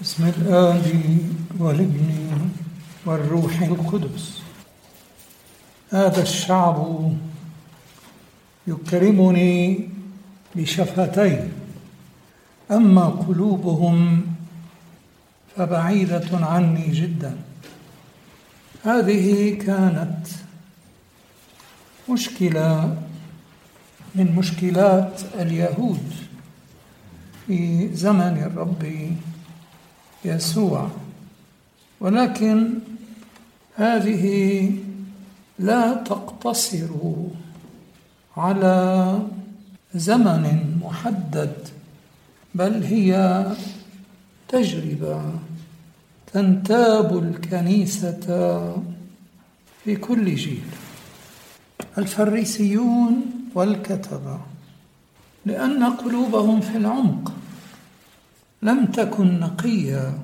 بسم الآب والابن والروح القدس. هذا الشعب يكرمني بشفتين أما قلوبهم فبعيدة عني جدا. هذه كانت مشكلة من مشكلات اليهود في زمن الرب يسوع. ولكن هذه لا تقتصر على زمن محدد بل هي تجربة تنتاب الكنيسة في كل جيل. الفريسيون والكتبة لأن قلوبهم في العمق. لم تكن نقيه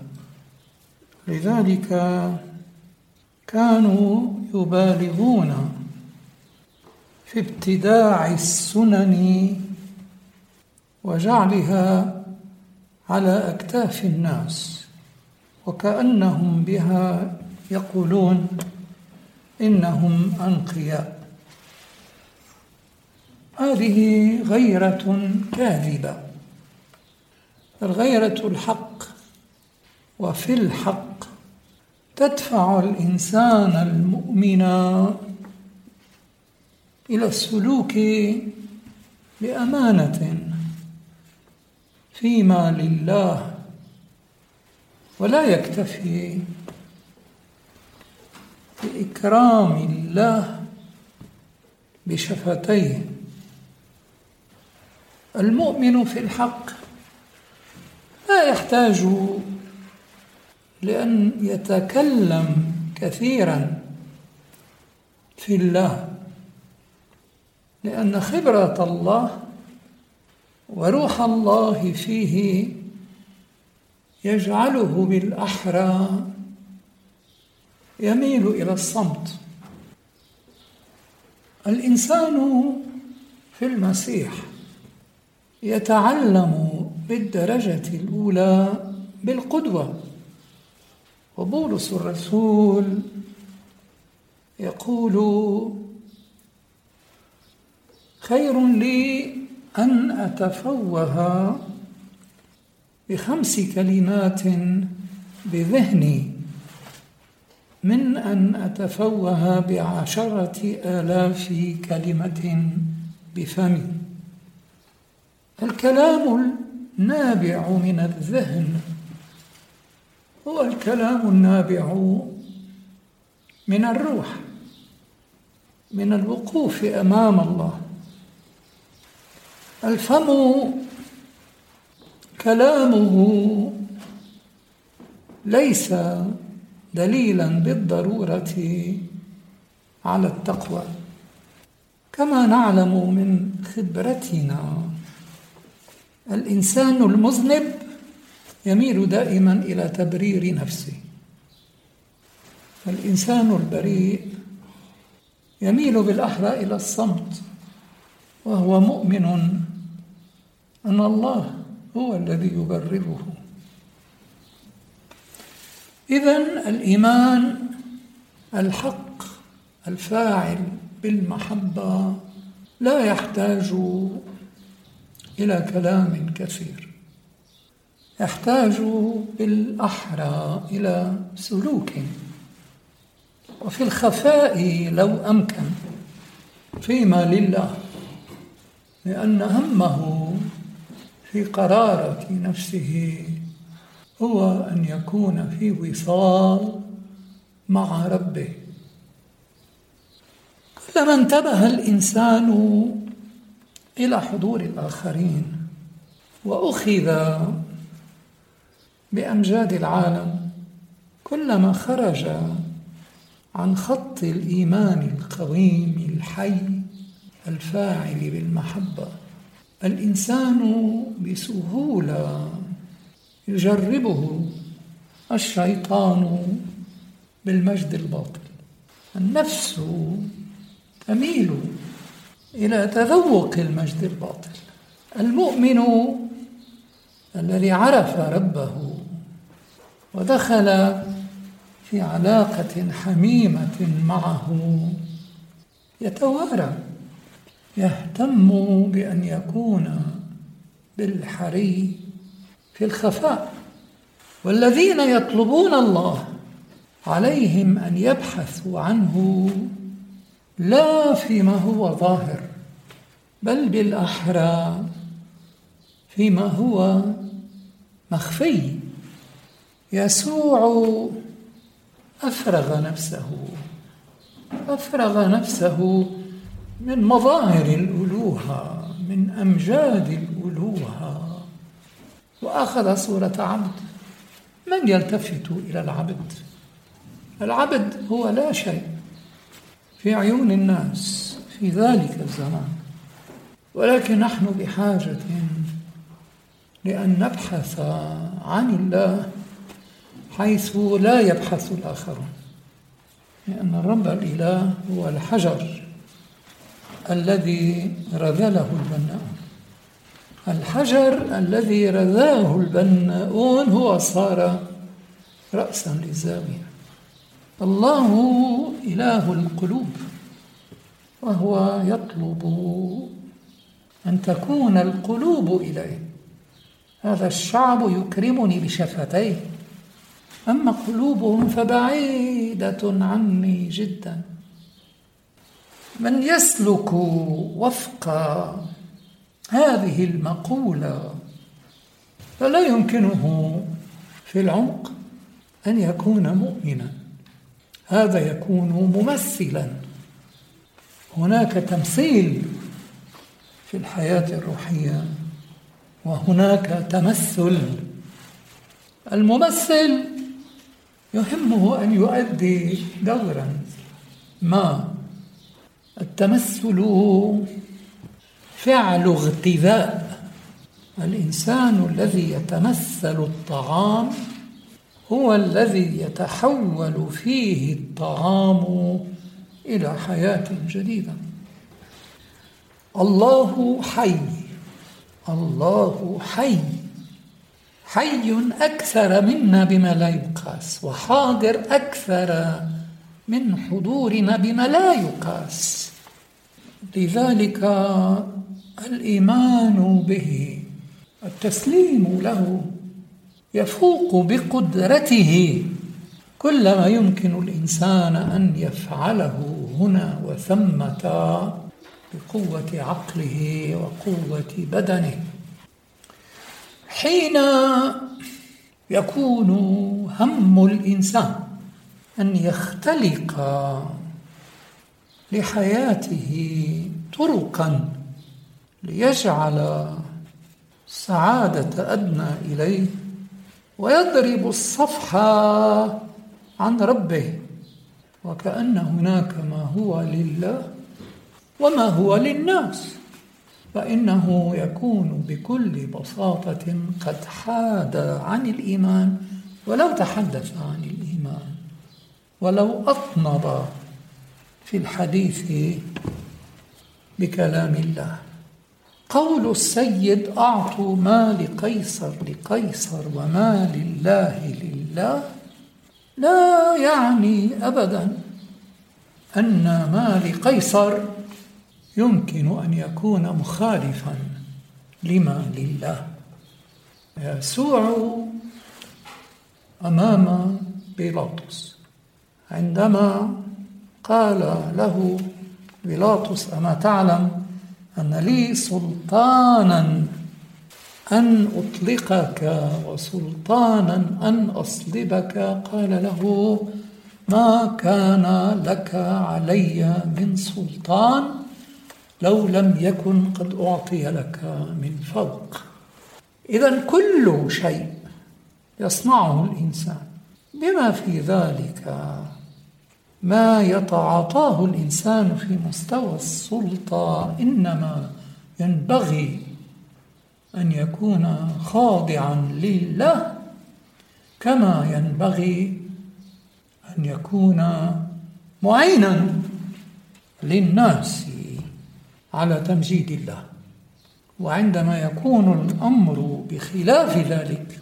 لذلك كانوا يبالغون في ابتداع السنن وجعلها على أكتاف الناس وكأنهم بها يقولون إنهم انقياء هذه غيرة كاذبة. الغيرة الحق وفي الحق تدفع الإنسان المؤمن إلى السلوك بأمانة فيما لله ولا يكتفي بإكرام الله بشفتيه. المؤمن في الحق لا يحتاج لأن يتكلم كثيرا في الله لأن خبرة الله وروح الله فيه يجعله بالأحرى يميل إلى الصمت. الإنسان في المسيح يتعلم بالدرجة الأولى بالقدوة. وبولس الرسول يقول خير لي أن أتفوه بخمس كلمات بذهني من أن أتفوه بعشرة آلاف كلمة بفمي. الكلام النابع من الذهن. هو الكلام النابع من الروح من الوقوف أمام الله. الفم كلامه ليس دليلا بالضرورة على التقوى. كما نعلم من خبرتنا الإنسان المذنب يميل دائما إلى تبرير نفسه. فالانسان البريء يميل بالأحرى إلى الصمت وهو مؤمن أن الله هو الذي يبرره اذا الإيمان الحق الفاعل بالمحبة لا يحتاج إلى كلام كثير. يحتاج بالأحرى إلى سلوك. وفي الخفاء لو أمكن. فيما لله. لأن همه في قرارة نفسه هو أن يكون في وصال مع ربه. كلما انتبه الإنسان إلى حضور الآخرين. وأخذ بأمجاد العالم كلما خرج عن خط الإيمان القويم الحي الفاعل بالمحبة. الإنسان بسهولة يجربه الشيطان بالمجد الباطل. النفس تميل إلى تذوق المجد الباطل. المؤمن الذي عرف ربه ودخل في علاقة حميمة معه يتوارى يهتم بأن يكون بالحري في الخفاء. والذين يطلبون الله عليهم أن يبحثوا عنه لا فيما هو ظاهر بل بالأحرى فيما هو مخفي يسوع أفرغ نفسه أفرغ نفسه من مظاهر الألوهة من أمجاد الألوهة. وأخذ صورة عبد من يلتفت إلى العبد؟ العبد هو لا شيء. في عيون الناس في ذلك الزمان. ولكن نحن بحاجة لأن نبحث عن الله حيث لا يبحث الآخرون. لأن الرب الإله هو الحجر الذي رذله البناؤون. الحجر الذي رذاه البناؤون هو صار رأسا للزاوية. الله إله القلوب وهو يطلب أن تكون القلوب إليه. هذا الشعب يكرمني بشفتيه. أما قلوبهم فبعيدة عني جدا. من يسلك وفق هذه المقولة فلا يمكنه في العمق أن يكون مؤمنا. هذا يكون ممثلا. هناك تمثيل في الحياة الروحية وهناك تمثل. الممثل يهمه أن يؤدي دورا ما. التمثل فعل اغتذاء الإنسان الذي يتمثل الطعام هو الذي يتحول فيه الطعام إلى حياة جديدة. الله حي الله حي حي أكثر منا بما لا يقاس وحاضر أكثر من حضورنا بما لا يقاس. لذلك الإيمان به التسليم له يفوق بقدرته. كل ما يمكن الإنسان أن يفعله هنا وثمة بقوة عقله وقوة بدنه. حين يكون هم الإنسان أن يختلق لحياته طرقا ليجعل السعادة أدنى إليه ويضرب الصفح عن ربه وكأن هناك ما هو لله وما هو للناس فإنه يكون بكل بساطة قد حاد عن الإيمان ولو تحدث عن الإيمان ولو أطنب في الحديث بكلام الله. قول السيد أعطوا ما لقيصر لقيصر وما لله لله. لا يعني أبدا أن ما لقيصر يمكن أن يكون مخالفا لما لله. يسوع أمام بيلاطس. عندما قال له بيلاطس أما تعلم؟ أن لي سلطانا أن أطلقك وسلطانا أن أصلبك. قال له ما كان لك علي من سلطان لو لم يكن قد أعطي لك من فوق. إذا كل شيء يصنعه الإنسان. بما في ذلك ما يتعاطاه الإنسان في مستوى السلطة إنما ينبغي أن يكون خاضعا لله كما ينبغي أن يكون معينا للناس على تمجيد الله. وعندما يكون الأمر بخلاف ذلك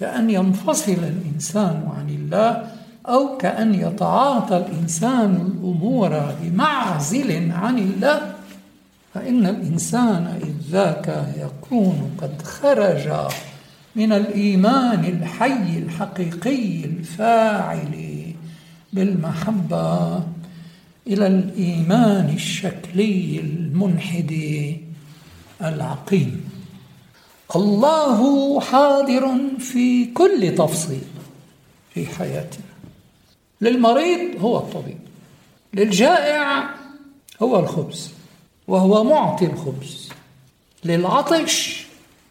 كأن ينفصل الإنسان عن الله أو كأن يتعاطى الإنسان الأمور بمعزل عن الله. فإن الإنسان إذ ذاك يكون قد خرج من الإيمان الحي الحقيقي الفاعل بالمحبة إلى الإيمان الشكلي المنحد العقيم. الله حاضر في كل تفصيل في حياتنا. للمريض هو الطبيب للجائع هو الخبز وهو معطي الخبز للعطش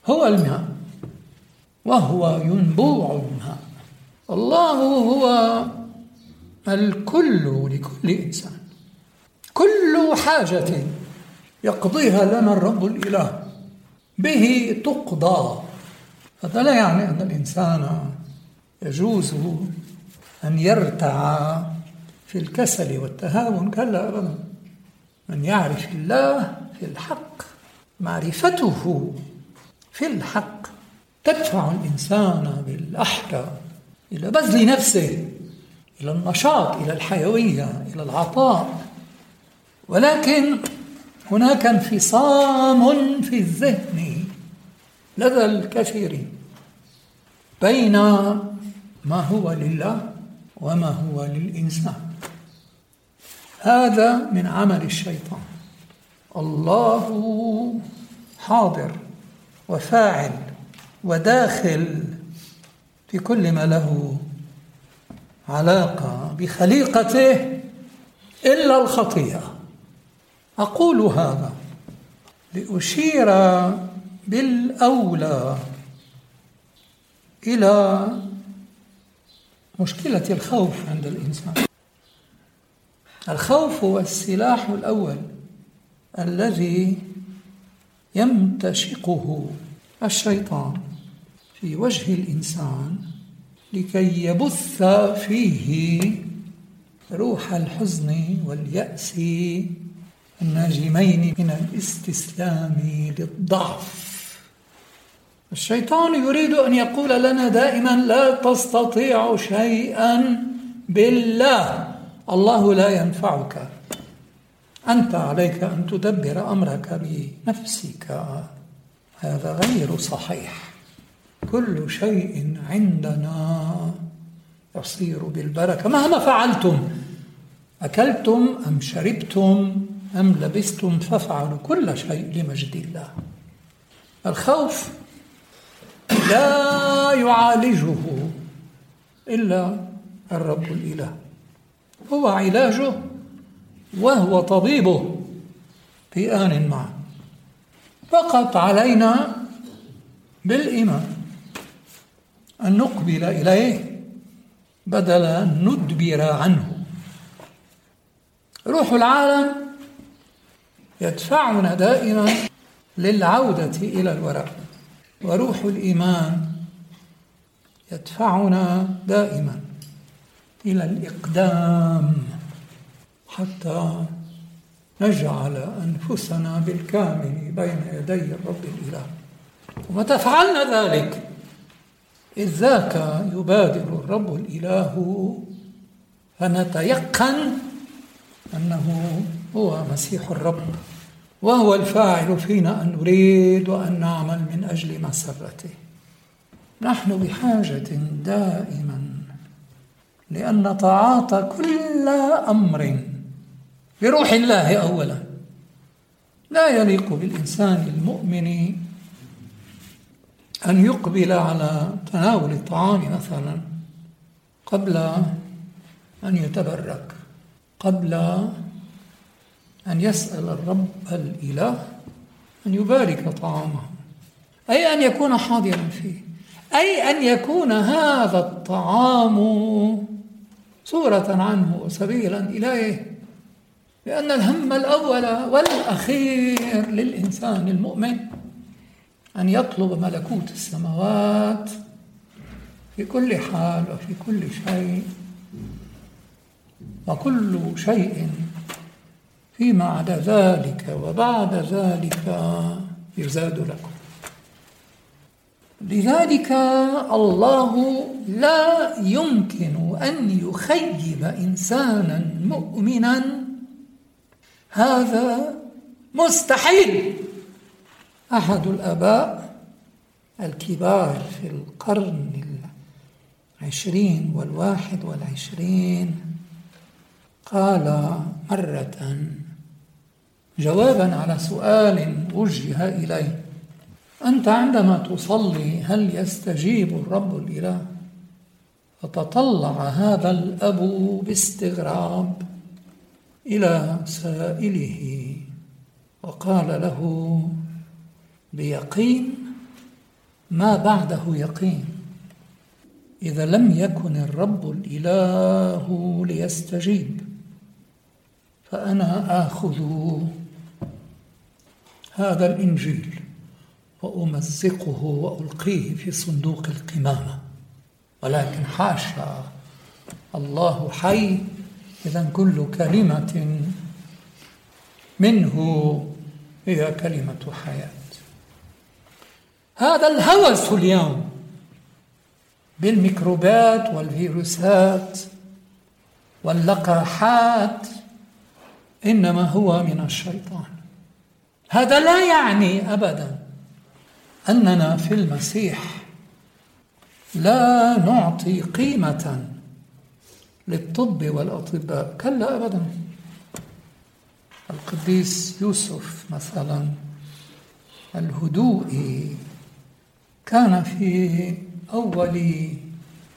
هو الماء وهو ينبوع الماء. الله هو الكل لكل إنسان. كل حاجة يقضيها لنا الرب الإله. به تقضى. هذا لا يعني أن الإنسان يجوز أن يرتع في الكسل والتهاون. كلا أبدا. من يعرف الله في الحق معرفته في الحق تدفع الإنسان بالأحرى إلى بذل نفسه إلى النشاط إلى الحيوية إلى العطاء. ولكن هناك انفصام في الذهن لدى الكثيرين بين ما هو لله وما هو للإنسان. هذا من عمل الشيطان. الله حاضر وفاعل وداخل في كل ما له علاقة بخليقته إلا الخطيئة. أقول هذا لأشير بالأولى إلى مشكلة الخوف عند الإنسان. الخوف هو السلاح الأول الذي يمتشقه الشيطان في وجه الإنسان لكي يبث فيه روح الحزن واليأس الناجمين من الاستسلام للضعف. الشيطان يريد أن يقول لنا دائما لا تستطيع شيئا بالله. الله لا ينفعك. أنت عليك أن تدبر أمرك بنفسك. هذا غير صحيح. كل شيء عندنا يصير بالبركة. مهما فعلتم أكلتم أم شربتم أم لبستم فافعلوا كل شيء لمجد الله. الخوف لا يعالجه إلا الرب الإله. هو علاجه وهو طبيبه في آن معه فقط علينا بالإيمان أن نقبل إليه بدل أن ندبر عنه. روح العالم يدفعنا دائما للعودة إلى الوراء وروح الإيمان يدفعنا دائما إلى الإقدام حتى نجعل أنفسنا بالكامل بين يدي الرب الإله. ومتى فعلنا ذلك إذ ذاك يبادر الرب الإله فنتيقن أنه هو مسيح الرب. وهو الفاعل فينا أن نريد وأن نعمل من أجل مسرته. نحن بحاجة دائما لأن نتعاطى كل أمر بروح الله أولا. لا يليق بالإنسان المؤمن أن يقبل على تناول الطعام مثلا قبل أن يتبرك قبل أن يسأل الرب الإله أن يبارك طعامه. أي أن يكون حاضرا فيه. أي أن يكون هذا الطعام صورة عنه وسبيلا إليه. لأن الهم الأول والأخير للإنسان المؤمن أن يطلب ملكوت السماوات في كل حال وفي كل شيء. وكل شيء فيما عدا ذلك وبعد ذلك يزاد لكم. لذلك الله لا يمكن أن يخيب إنسانا مؤمنا. هذا مستحيل. أحد الآباء الكبار في القرن العشرين والواحد والعشرين. قال مرة جوابا على سؤال وجه إليه. أنت عندما تصلي هل يستجيب الرب الإله؟ فتطلع هذا الأب باستغراب إلى سائله وقال له بيقين؟ ما بعده يقين؟ إذا لم يكن الرب الإله ليستجيب فأنا آخذ هذا الإنجيل وأمزقه وألقيه في صندوق القمامة. ولكن حاشا الله حي إذا كل كلمة منه هي كلمة حياة. هذا الهوس اليوم بالميكروبات والفيروسات واللقاحات إنما هو من الشيطان. هذا لا يعني أبدا أننا في المسيح لا نعطي قيمة للطب والأطباء كلا أبدا. القديس يوسف مثلا الهدوء كان في أول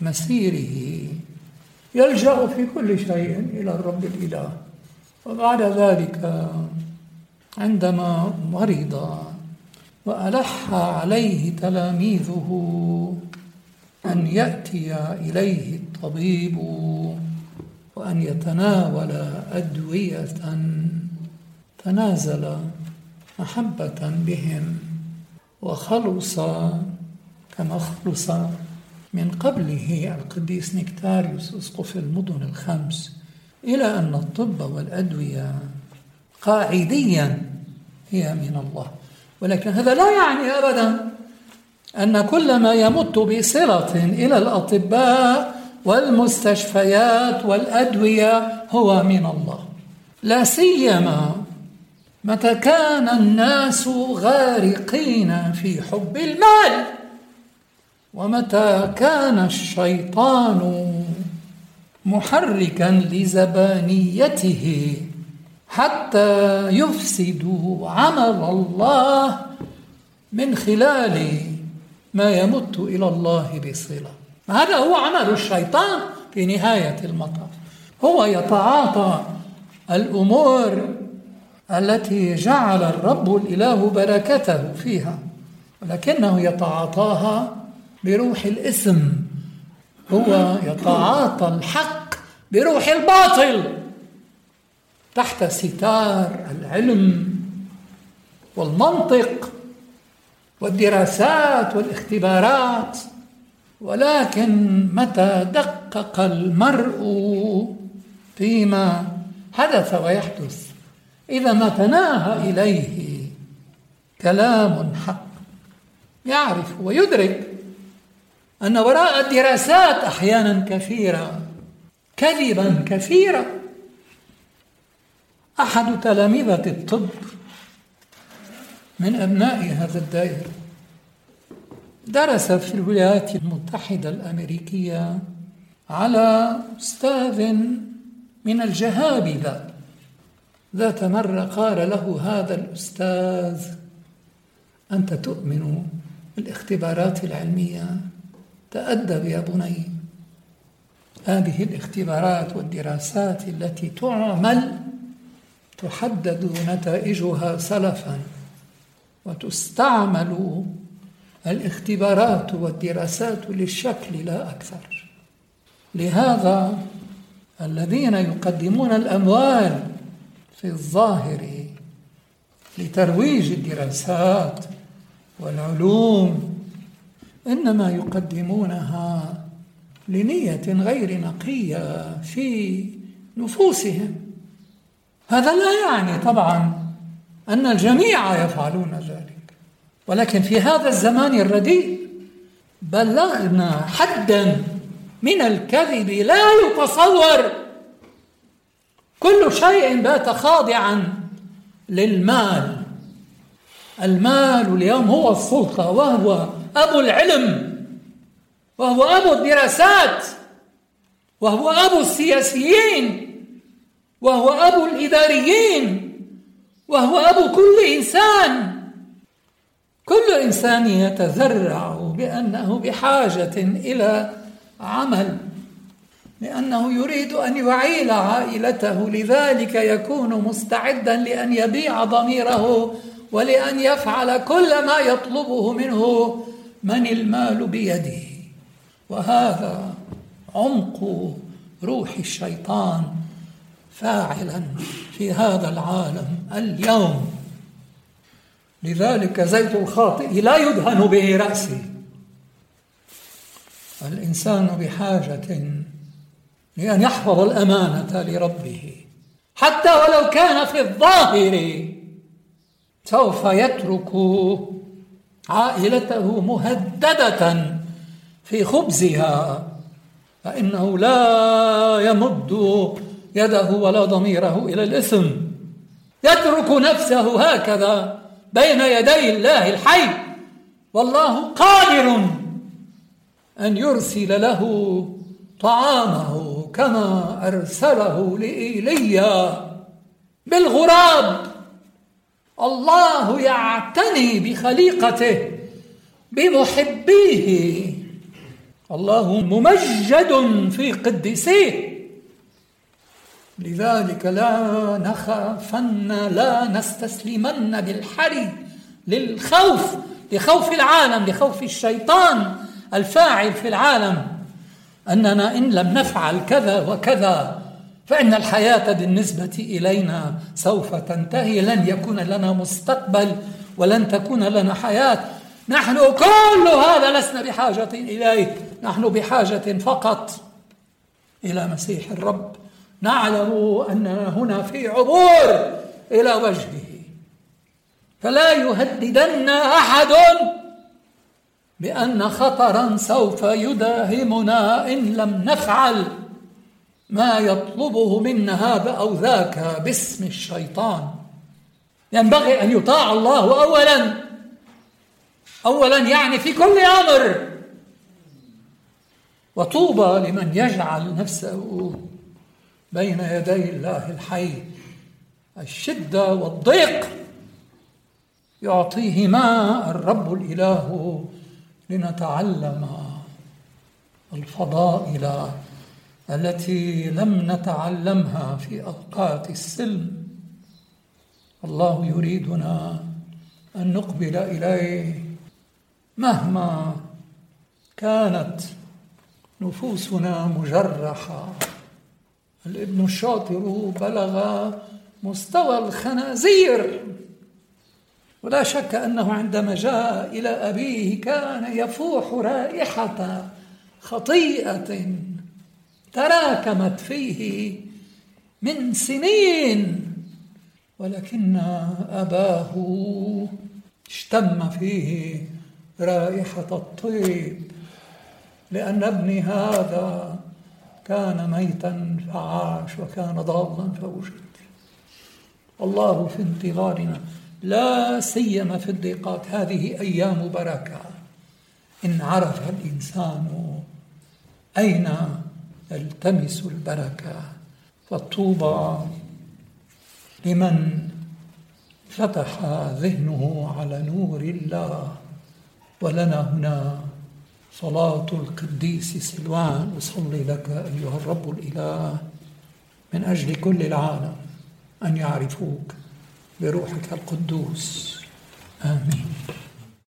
مسيره يلجأ في كل شيء إلى الرب الإله وبعد ذلك عندما مرض وألح عليه تلاميذه أن يأتي إليه الطبيب وأن يتناول أدوية. تنازل محبة بهم وخلص كما خلص من قبله القديس نكتاريوس أسقف المدن الخمس إلى أن الطب والأدوية قاعديا هي من الله. ولكن هذا لا يعني ابدا أن كل ما يمت بصله إلى الأطباء والمستشفيات والأدوية هو من الله. لا سيما متى كان الناس غارقين في حب المال ومتى كان الشيطان محركا لزبانيته. حتى يفسدوا عمل الله من خلال ما يمت إلى الله بصلة. هذا هو عمل الشيطان في نهاية المطاف. هو يتعاطى الأمور التي جعل الرب الإله بركته فيها ولكنه يتعاطاها بروح الاسم. هو يتعاطى الحق بروح الباطل. تحت ستار العلم والمنطق والدراسات والاختبارات ولكن متى دقق المرء فيما حدث ويحدث؟ إذا ما تناهى إليه كلام حق يعرف ويدرك أن وراء الدراسات أحيانا كثيرة كذبا كثيرا أحد تلامذة الطب من أبناء هذا الدائر. درس في الولايات المتحدة الأمريكية على أستاذ من الجهابذة ذات مرة قال له هذا الأستاذ أنت تؤمن بالاختبارات العلمية؟ تأدب يا بني. هذه الاختبارات والدراسات التي تعمل تحدد نتائجها سلفا وتستعمل الاختبارات والدراسات للشكل لا أكثر. لهذا الذين يقدمون الأموال في الظاهر لترويج الدراسات والعلوم إنما يقدمونها لنية غير نقية في نفوسهم. هذا لا يعني طبعا أن الجميع يفعلون ذلك. ولكن في هذا الزمان الرديء بلغنا حدا من الكذب لا يتصور كل شيء بات خاضعا للمال. المال اليوم هو السلطة وهو أبو العلم وهو أبو الدراسات وهو أبو السياسيين. وهو أبو الإداريين وهو أبو كل إنسان. كل إنسان يتذرع بأنه بحاجة إلى عمل لأنه يريد أن يعيل عائلته لذلك يكون مستعدا لأن يبيع ضميره ولأن يفعل كل ما يطلبه منه. من المال بيده؟ وهذا عمق روح الشيطان. فاعلا في هذا العالم اليوم. لذلك زيت الخاطئ لا يدهن به رأسي. الإنسان بحاجة لأن يحفظ الأمانة لربه. حتى ولو كان في الظاهر سوف يترك عائلته مهددة في خبزها فإنه لا يمد يده ولا ضميره إلى الإثم. يترك نفسه هكذا بين يدي الله الحي. والله قادر أن يرسل له طعامه كما أرسله لإيليا. بالغراب. الله يعتني بخليقته بمحبيه. الله ممجد في قدسيه لذلك لا نخافن لا نستسلمن بالحري للخوف لخوف العالم لخوف الشيطان الفاعل في العالم. أننا إن لم نفعل كذا وكذا فإن الحياة بالنسبة إلينا سوف تنتهي. لن يكون لنا مستقبل ولن تكون لنا حياة. نحن كل هذا لسنا بحاجة إليه. نحن بحاجة فقط إلى مسيح الرب. نعلم اننا هنا في عبور إلى وجهه. فلا يهددن أحد بأن خطرا سوف يداهمنا إن لم نفعل ما يطلبه منا هذا أو ذاك باسم الشيطان. ينبغي أن يطاع الله اولا. اولا يعني في كل أمر. وطوبى لمن يجعل نفسه بين يدي الله الحي. الشدة والضيق يعطيهما الرب الإله لنتعلم الفضائل التي لم نتعلمها في أوقات السلم. الله يريدنا أن نقبل إليه مهما كانت نفوسنا مجرحة. الابن الشاطر بلغ مستوى الخنازير. ولا شك أنه عندما جاء إلى أبيه كان يفوح رائحة خطيئة تراكمت فيه من سنين ولكن أباه اشتم فيه رائحة الطيب لأن ابني هذا كان ميتا فعاش وكان ضالا فوجد. الله في انتظارنا. لا سيما في الضيقات. هذه أيام بركة. إن عرف الإنسان أين يلتمس البركة. فالطوبى لمن فتح ذهنه على نور الله. ولنا هنا صلاة القديس سلوان أصلي لك أيها الرب الإله. من أجل كل العالم أن يعرفوك بروحك القدوس. آمين.